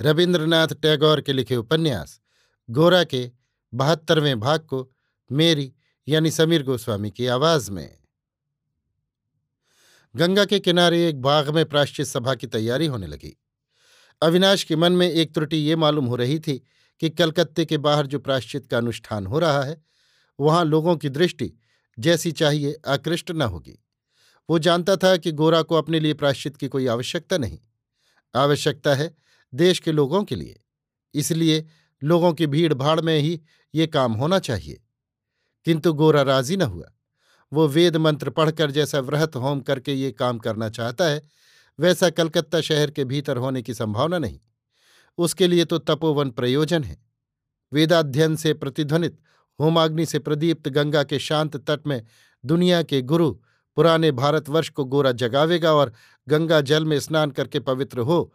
रविन्द्रनाथ टैगोर के लिखे उपन्यास, गोरा के बहत्तरवें भाग को मेरी यानी समीर गोस्वामी की आवाज़ में। गंगा के किनारे एक बाग में प्राश्चित सभा की तैयारी होने लगी। अविनाश के मन में एक त्रुटि ये मालूम हो रही थी कि कलकत्ते के बाहर जो प्राश्चित का अनुष्ठान हो रहा है, वहाँ लोगों की दृष्टि जैसी चाहिए आकृष्ट न होगी। वो जानता था कि गोरा को अपने लिए प्राश्चित की कोई आवश्यकता नहीं। आवश्यकता है देश के लोगों के लिए। इसलिए लोगों की भीड़ भाड़ में ही ये काम होना चाहिए। किंतु गोरा राज़ी न हुआ। वो वेद मंत्र पढ़कर जैसा वृहत होम करके ये काम करना चाहता है, वैसा कलकत्ता शहर के भीतर होने की संभावना नहीं। उसके लिए तो तपोवन प्रयोजन है। वेदाध्ययन से प्रतिध्वनित, होमाग्नि से प्रदीप्त गंगा के शांत तट में दुनिया के गुरु, पुराने भारतवर्ष को गोरा जगावेगा और गंगा जल में स्नान करके पवित्र हो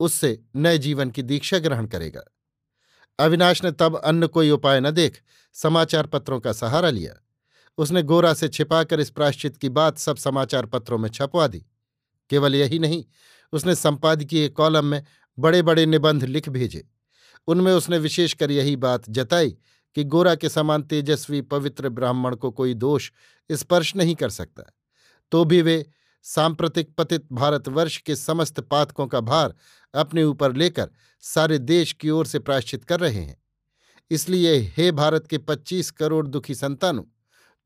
उससे नए जीवन की दीक्षा ग्रहण करेगा। अविनाश ने तब अन्य कोई उपाय न देख समाचार पत्रों का सहारा लिया। उसने गोरा से छिपाकर इस प्राश्चित की बात सब समाचार पत्रों में छपवा दी। केवल यही नहीं, उसने संपादकीय कॉलम में बड़े बड़े निबंध लिख भेजे। उनमें उसने विशेषकर यही बात जताई कि गोरा के समान तेजस्वी पवित्र ब्राह्मण को कोई दोष स्पर्श नहीं कर सकता। तो भी वे सांप्रतिक पतित भारतवर्ष के समस्त पातकों का भार अपने ऊपर लेकर सारे देश की ओर से प्राश्चित कर रहे हैं। इसलिए हे भारत के पच्चीस करोड़ दुखी संतानों,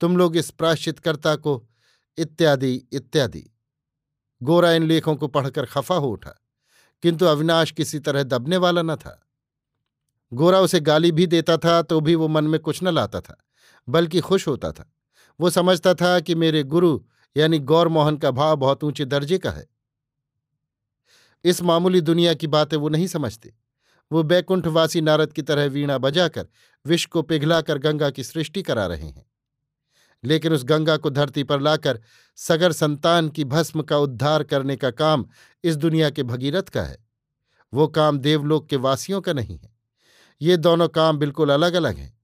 तुम लोग इस प्राश्चितकर्ता को इत्यादि इत्यादि। गोरा इन लेखों को पढ़कर खफा हो उठा, किंतु अविनाश किसी तरह दबने वाला न था। गोरा उसे गाली भी देता था तो भी वो मन में कुछ न लाता था, बल्कि खुश होता था। वो समझता था कि मेरे गुरु यानी गौर मोहन का भाव बहुत ऊँचे दर्जे का है। इस मामूली दुनिया की बातें वो नहीं समझते। वो बैकुंठवासी नारद की तरह वीणा बजाकर विष को पिघलाकर गंगा की सृष्टि करा रहे हैं। लेकिन उस गंगा को धरती पर लाकर सगर संतान की भस्म का उद्धार करने का काम इस दुनिया के भगीरथ का है। वो काम देवलोक के वासियों का नहीं है। ये दोनों काम बिल्कुल अलग अलग हैं।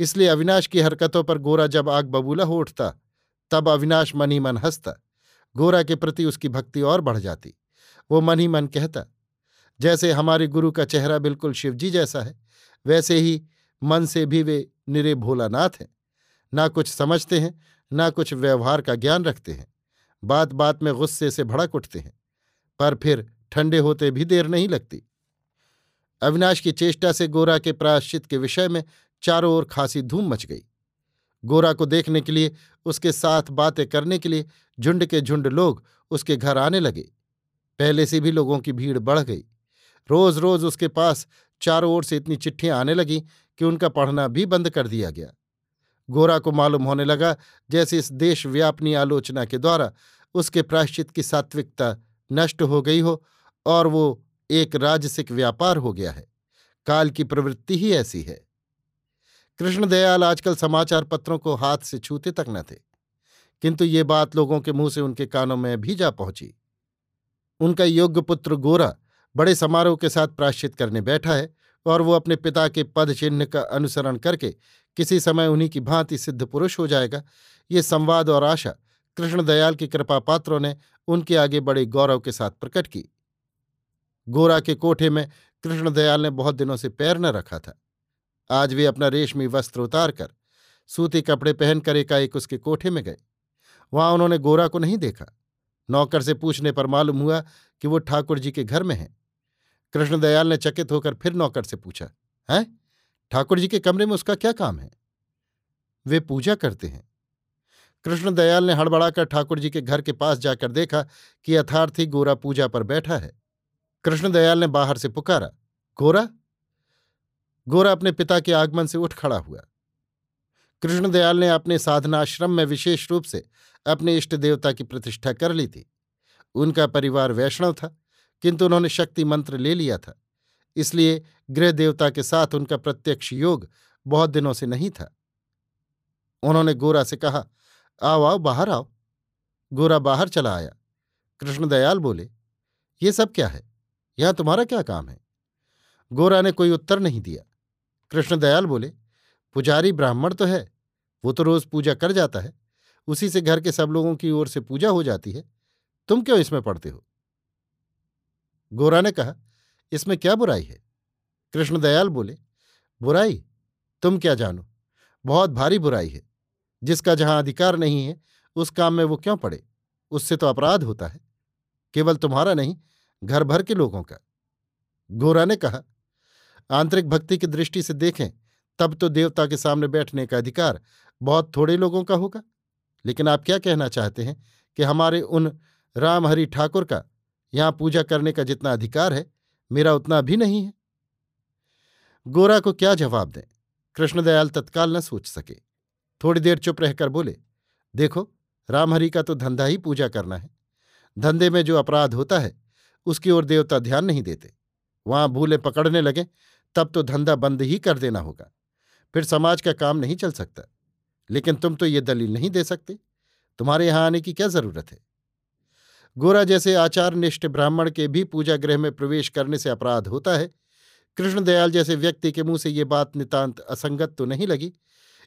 इसलिए अविनाश की हरकतों पर गोरा जब आग बबूला हो उठता तब अविनाश मन ही मन हंसता। गोरा के प्रति उसकी भक्ति और बढ़ जाती। वो मन ही मन कहता, जैसे हमारे गुरु का चेहरा बिल्कुल शिवजी जैसा है, वैसे ही मन से भी वे निरे भोलानाथ हैं। ना कुछ समझते हैं, ना कुछ व्यवहार का ज्ञान रखते हैं। बात बात में गुस्से से भड़क उठते हैं, पर फिर ठंडे होते भी देर नहीं लगती। अविनाश की चेष्टा से गोरा के प्रायश्चित के विषय में चारों ओर खासी धूम मच गई। गोरा को देखने के लिए, उसके साथ बातें करने के लिए झुंड के झुंड लोग उसके घर आने लगे। पहले से भी लोगों की भीड़ बढ़ गई। रोज रोज उसके पास चारों ओर से इतनी चिट्ठियाँ आने लगीं कि उनका पढ़ना भी बंद कर दिया गया। गोरा को मालूम होने लगा, जैसे इस देशव्यापनी आलोचना के द्वारा उसके प्राश्चित की सात्विकता नष्ट हो गई हो और वो एक राजसिक व्यापार हो गया है। काल की प्रवृत्ति ही ऐसी है। कृष्णदयाल आजकल समाचार पत्रों को हाथ से छूते तक न थे। किंतु ये बात लोगों के मुँह से उनके कानों में भी जा पहुँची। उनका योग्य पुत्र गोरा बड़े समारोह के साथ प्राश्चित करने बैठा है और वो अपने पिता के पद चिन्ह का अनुसरण करके किसी समय उन्हीं की भांति सिद्ध पुरुष हो जाएगा। ये संवाद और आशा कृष्णदयाल की कृपा पात्रों ने उनके आगे बड़े गौरव के साथ प्रकट की। गोरा के कोठे में कृष्णदयाल ने बहुत दिनों से पैर न रखा था। आज वे अपना रेशमी वस्त्र उतार कर सूती कपड़े पहनकर एकाएक उसके कोठे में गए। वहाँ उन्होंने गोरा को नहीं देखा। नौकर से पूछने पर मालूम हुआ कि वो ठाकुर जी के घर में है। कृष्णदयाल ने चकित होकर फिर नौकर से पूछा, है? ठाकुर जी के कमरे में उसका क्या काम है? वे पूजा करते हैं। कृष्णदयाल ने हड़बड़ाकर ठाकुर जी के घर के पास जाकर देखा कि यथार्थी गोरा पूजा पर बैठा है। कृष्णदयाल ने बाहर से पुकारा, गोरा? गोरा अपने पिता के आगमन से उठ खड़ा हुआ। कृष्णदयाल ने अपने साधनाश्रम में विशेष रूप से अपने इष्ट देवता की प्रतिष्ठा कर ली थी। उनका परिवार वैष्णव था, किंतु उन्होंने शक्ति मंत्र ले लिया था। इसलिए गृह देवता के साथ उनका प्रत्यक्ष योग बहुत दिनों से नहीं था। उन्होंने गोरा से कहा, आओ आओ, बाहर आओ। गोरा बाहर चला आया। कृष्णदयाल बोले, ये सब क्या है? यहाँ तुम्हारा क्या काम है? गोरा ने कोई उत्तर नहीं दिया। कृष्णदयाल बोले, पुजारी ब्राह्मण तो है, वो तो रोज पूजा कर जाता है, उसी से घर के सब लोगों की ओर से पूजा हो जाती है, तुम क्यों इसमें पढ़ते हो? गोरा ने कहा, इसमें क्या बुराई है? कृष्णदयाल बोले, बुराई? तुम क्या जानो, बहुत भारी बुराई है, जिसका जहाँ अधिकार नहीं है, उस काम में वो क्यों पड़े? उससे तो अपराध होता है, केवल तुम्हारा नहीं, घर भर के लोगों का। गोरा ने कहा आंतरिक भक्ति की दृष्टि से देखें, तब तो देवता के सामने बैठने का अधिकार बहुत थोड़े लोगों का होगा। लेकिन आप क्या कहना चाहते हैं कि हमारे उन रामहरि ठाकुर का यहाँ पूजा करने का जितना अधिकार है, मेरा उतना भी नहीं है? गोरा को क्या जवाब दें? कृष्णदयाल तत्काल न सोच सके। थोड़ी देर चुप रहकर बोले, देखो, रामहरि का तो धंधा ही पूजा करना है। धंधे में जो अपराध होता है, उसकी ओर देवता ध्यान नहीं देते। वहाँ भूले पकड़ने लगे तब तो धंधा बंद ही कर देना होगा। फिर समाज का काम नहीं चल सकता। लेकिन तुम तो ये दलील नहीं दे सकते। तुम्हारे यहाँ आने की क्या ज़रूरत है? गोरा जैसे आचार निष्ठ ब्राह्मण के भी पूजा गृह में प्रवेश करने से अपराध होता है। कृष्णदयाल जैसे व्यक्ति के मुँह से ये बात नितांत असंगत तो नहीं लगी।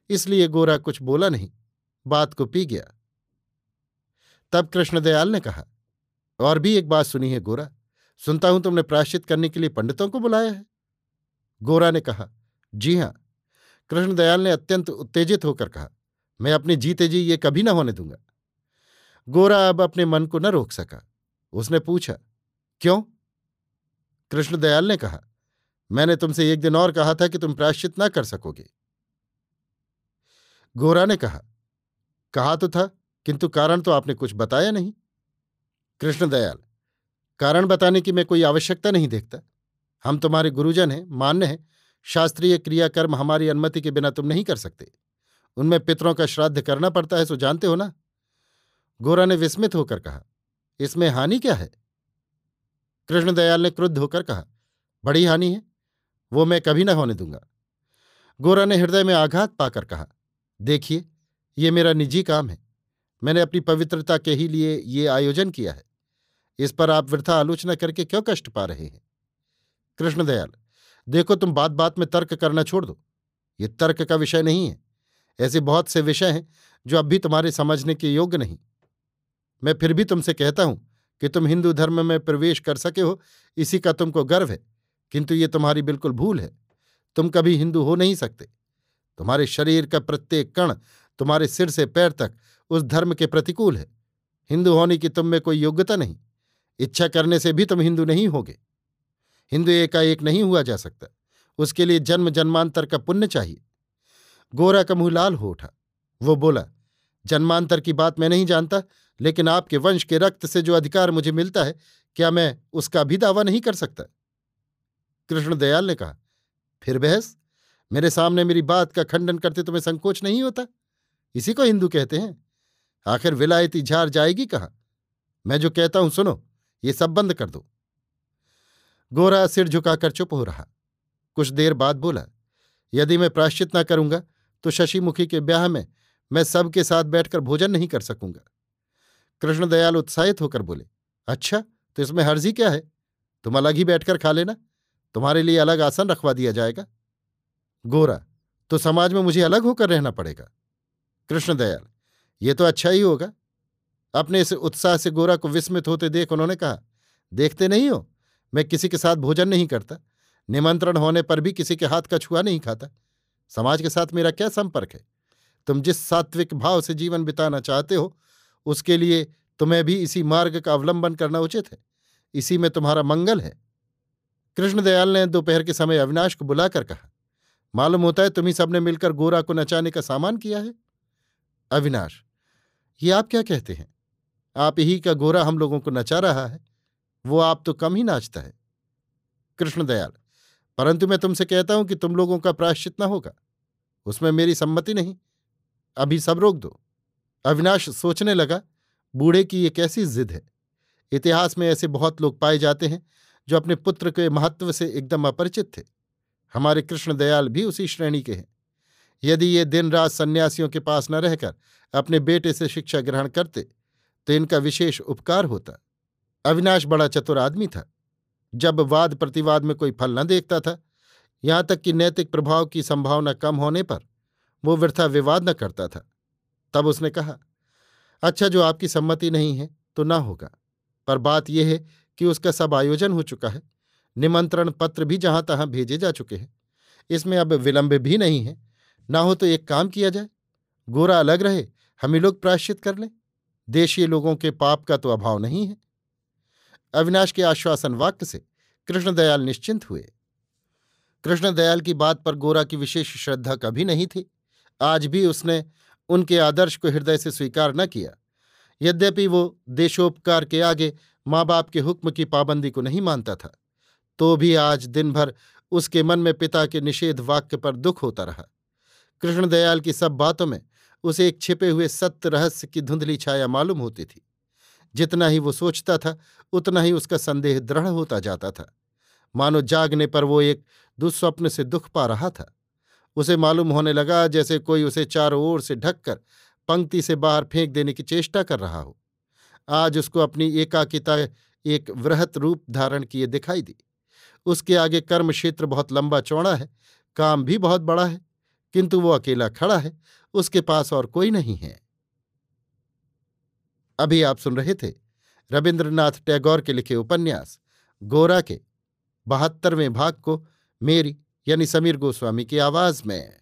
इसलिए गोरा कुछ बोला नहीं। बात को पी गया। तब कृष्णदयाल ने कहा, और भी एक बात सुनी है गोरा। सुनता हूँ तुमने प्राश्चित करने के लिए पंडितों को बुलाया है। गोरा ने कहा, जी हाँ, कृष्णदयाल ने अत्यंत उत्तेजित होकर कहा, मैं अपने जीते जी ये कभी न होने दूँगा गोरा अब अपने मन को न रोक सका। उसने पूछा, क्यों? कृष्णदयाल ने कहा, मैंने तुमसे एक दिन और कहा था कि तुम प्रायश्चित ना कर सकोगे गोरा ने कहा कहा तो था, किंतु कारण तो आपने कुछ बताया नहीं कृष्णदयाल, कारण बताने की मैं कोई आवश्यकता नहीं देखता। हम तुम्हारे गुरुजन हैं, मान्य हैं, शास्त्रीय क्रियाकर्म हमारी अनुमति के बिना तुम नहीं कर सकते। उनमें पितरों का श्राद्ध करना पड़ता है, सो जानते हो ना? गोरा ने विस्मित होकर कहा, इसमें हानि क्या है? कृष्णदयाल ने क्रुद्ध होकर कहा, बड़ी हानि है, वो मैं कभी ना होने दूँगा। गोरा ने हृदय में आघात पाकर कहा, देखिए, ये मेरा निजी काम है, मैंने अपनी पवित्रता के ही लिए ये आयोजन किया है, इस पर आप वृथा आलोचना करके क्यों कष्ट पा रहे हैं? कृष्णदयाल देखो तुम बात बात में तर्क करना छोड़ दो। ये तर्क का विषय नहीं है। ऐसे बहुत से विषय हैं जो अब भी तुम्हारे समझने के योग्य नहीं। मैं फिर भी तुमसे कहता हूँ कि तुम हिंदू धर्म में प्रवेश कर सके हो, इसी का तुमको गर्व है, किंतु ये तुम्हारी बिल्कुल भूल है। तुम कभी हिंदू हो नहीं सकते। तुम्हारे शरीर का प्रत्येक कण तुम्हारे सिर से पैर तक उस धर्म के प्रतिकूल है। हिंदू होने की तुम में कोई योग्यता नहीं। इच्छा करने से भी तुम हिंदू नहीं होगे। हिंदू एकाएक नहीं हुआ जा सकता। उसके लिए जन्म जन्मांतर का पुण्य चाहिए। गोरा का मुँह लाल हो उठा। वो बोला, जन्मांतर की बात मैं नहीं जानता, लेकिन आपके वंश के रक्त से जो अधिकार मुझे मिलता है, क्या मैं उसका भी दावा नहीं कर सकता? कृष्णदयाल ने कहा, फिर बहस? मेरे सामने मेरी बात का खंडन करते तुम्हें संकोच नहीं होता? इसी को हिंदू कहते हैं। आखिर विलायती झार जाएगी कहा? मैं जो कहता हूँ सुनो, ये सब बंद कर दो। गोरा सिर झुकाकर चुप हो रहा। कुछ देर बाद बोला, यदि मैं प्राश्चित न करूँगा तो शशिमुखी के ब्याह में मैं सबके साथ बैठकर भोजन नहीं कर सकूँगा। कृष्णदयाल उत्साहित होकर बोले अच्छा तो इसमें हर्जी क्या है? तुम अलग ही बैठकर खा लेना। तुम्हारे लिए अलग आसन रखवा दिया जाएगा। गोरा तो समाज में मुझे अलग होकर रहना पड़ेगा। कृष्णदयाल, ये तो अच्छा ही होगा। अपने इस उत्साह से गोरा को विस्मित होते देख उन्होंने कहा, देखते नहीं हो? मैं किसी के साथ भोजन नहीं करता, निमंत्रण होने पर भी किसी के हाथ का छुआ नहीं खाता। समाज के साथ मेरा क्या संपर्क है? तुम जिस सात्विक भाव से जीवन बिताना चाहते हो, उसके लिए तुम्हें भी इसी मार्ग का अवलंबन करना उचित है। इसी में तुम्हारा मंगल है। कृष्णदयाल ने दोपहर के समय अविनाश को बुलाकर कहा, मालूम होता है तुम्ही सबने मिलकर गोरा को नचाने का सामान किया है? अविनाश, ये आप क्या कहते हैं? आप ही का गोरा हम लोगों को नचा रहा है। वो आप तो कम ही नाचता है। कृष्णदयाल परंतु मैं तुमसे कहता हूँ कि तुम लोगों का प्राश्चित न होगा। उसमें मेरी सम्मति नहीं। अभी सब रोक दो। अविनाश सोचने लगा, बूढ़े की ये कैसी जिद है? इतिहास में ऐसे बहुत लोग पाए जाते हैं, जो अपने पुत्र के महत्व से एकदम अपरिचित थे। हमारे कृष्णदयाल भी उसी श्रेणी के हैं। यदि ये दिन रात सन्यासियों के पास न रहकर अपने बेटे से शिक्षा ग्रहण करते तो इनका विशेष उपकार होता। अविनाश बड़ा चतुर आदमी था। जब वाद प्रतिवाद में कोई फल न देखता था, यहाँ तक कि नैतिक प्रभाव की संभावना कम होने पर वो वृथा विवाद न करता था। तब उसने कहा अच्छा जो आपकी सम्मति नहीं है तो ना होगा। पर बात यह है कि उसका सब आयोजन हो चुका है। निमंत्रण पत्र भी जहाँ तहां भेजे जा चुके हैं। इसमें अब विलंब भी नहीं है। ना हो तो एक काम किया जाए। गोरा अलग रहे, हम ही लोग प्राश्चित कर लें। देशीय लोगों के पाप का तो अभाव नहीं है। अविनाश के आश्वासन वाक्य से कृष्णदयाल निश्चिंत हुए। कृष्णदयाल की बात पर गोरा की विशेष श्रद्धा कभी नहीं थी। आज भी उसने उनके आदर्श को हृदय से स्वीकार न किया। यद्यपि वो देशोपकार के आगे माँ बाप के हुक्म की पाबंदी को नहीं मानता था तो भी आज दिन भर उसके मन में पिता के निषेध वाक्य पर दुख होता रहा। कृष्णदयाल की सब बातों में उसे एक छिपे हुए सत्य रहस्य की धुंधली छाया मालूम होती थी। जितना ही वो सोचता था, उतना ही उसका संदेह दृढ़ होता जाता था। मानो जागने पर वो एक दुस्वप्न से दुख पा रहा था। उसे मालूम होने लगा जैसे कोई उसे चारों ओर से ढककर पंक्ति से बाहर फेंक देने की चेष्टा कर रहा हो। आज उसको अपनी एकाकिता एक वृहत रूप धारण किए दिखाई दी। उसके आगे कर्म क्षेत्र बहुत लंबा चौड़ा है, काम भी बहुत बड़ा है, किंतु वो अकेला खड़ा है, उसके पास और कोई नहीं है। अभी आप सुन रहे थे रविन्द्रनाथ टैगोर के लिखे उपन्यास, गोरा के बहत्तरवें भाग को मेरी यानी समीर गोस्वामी की आवाज़ में।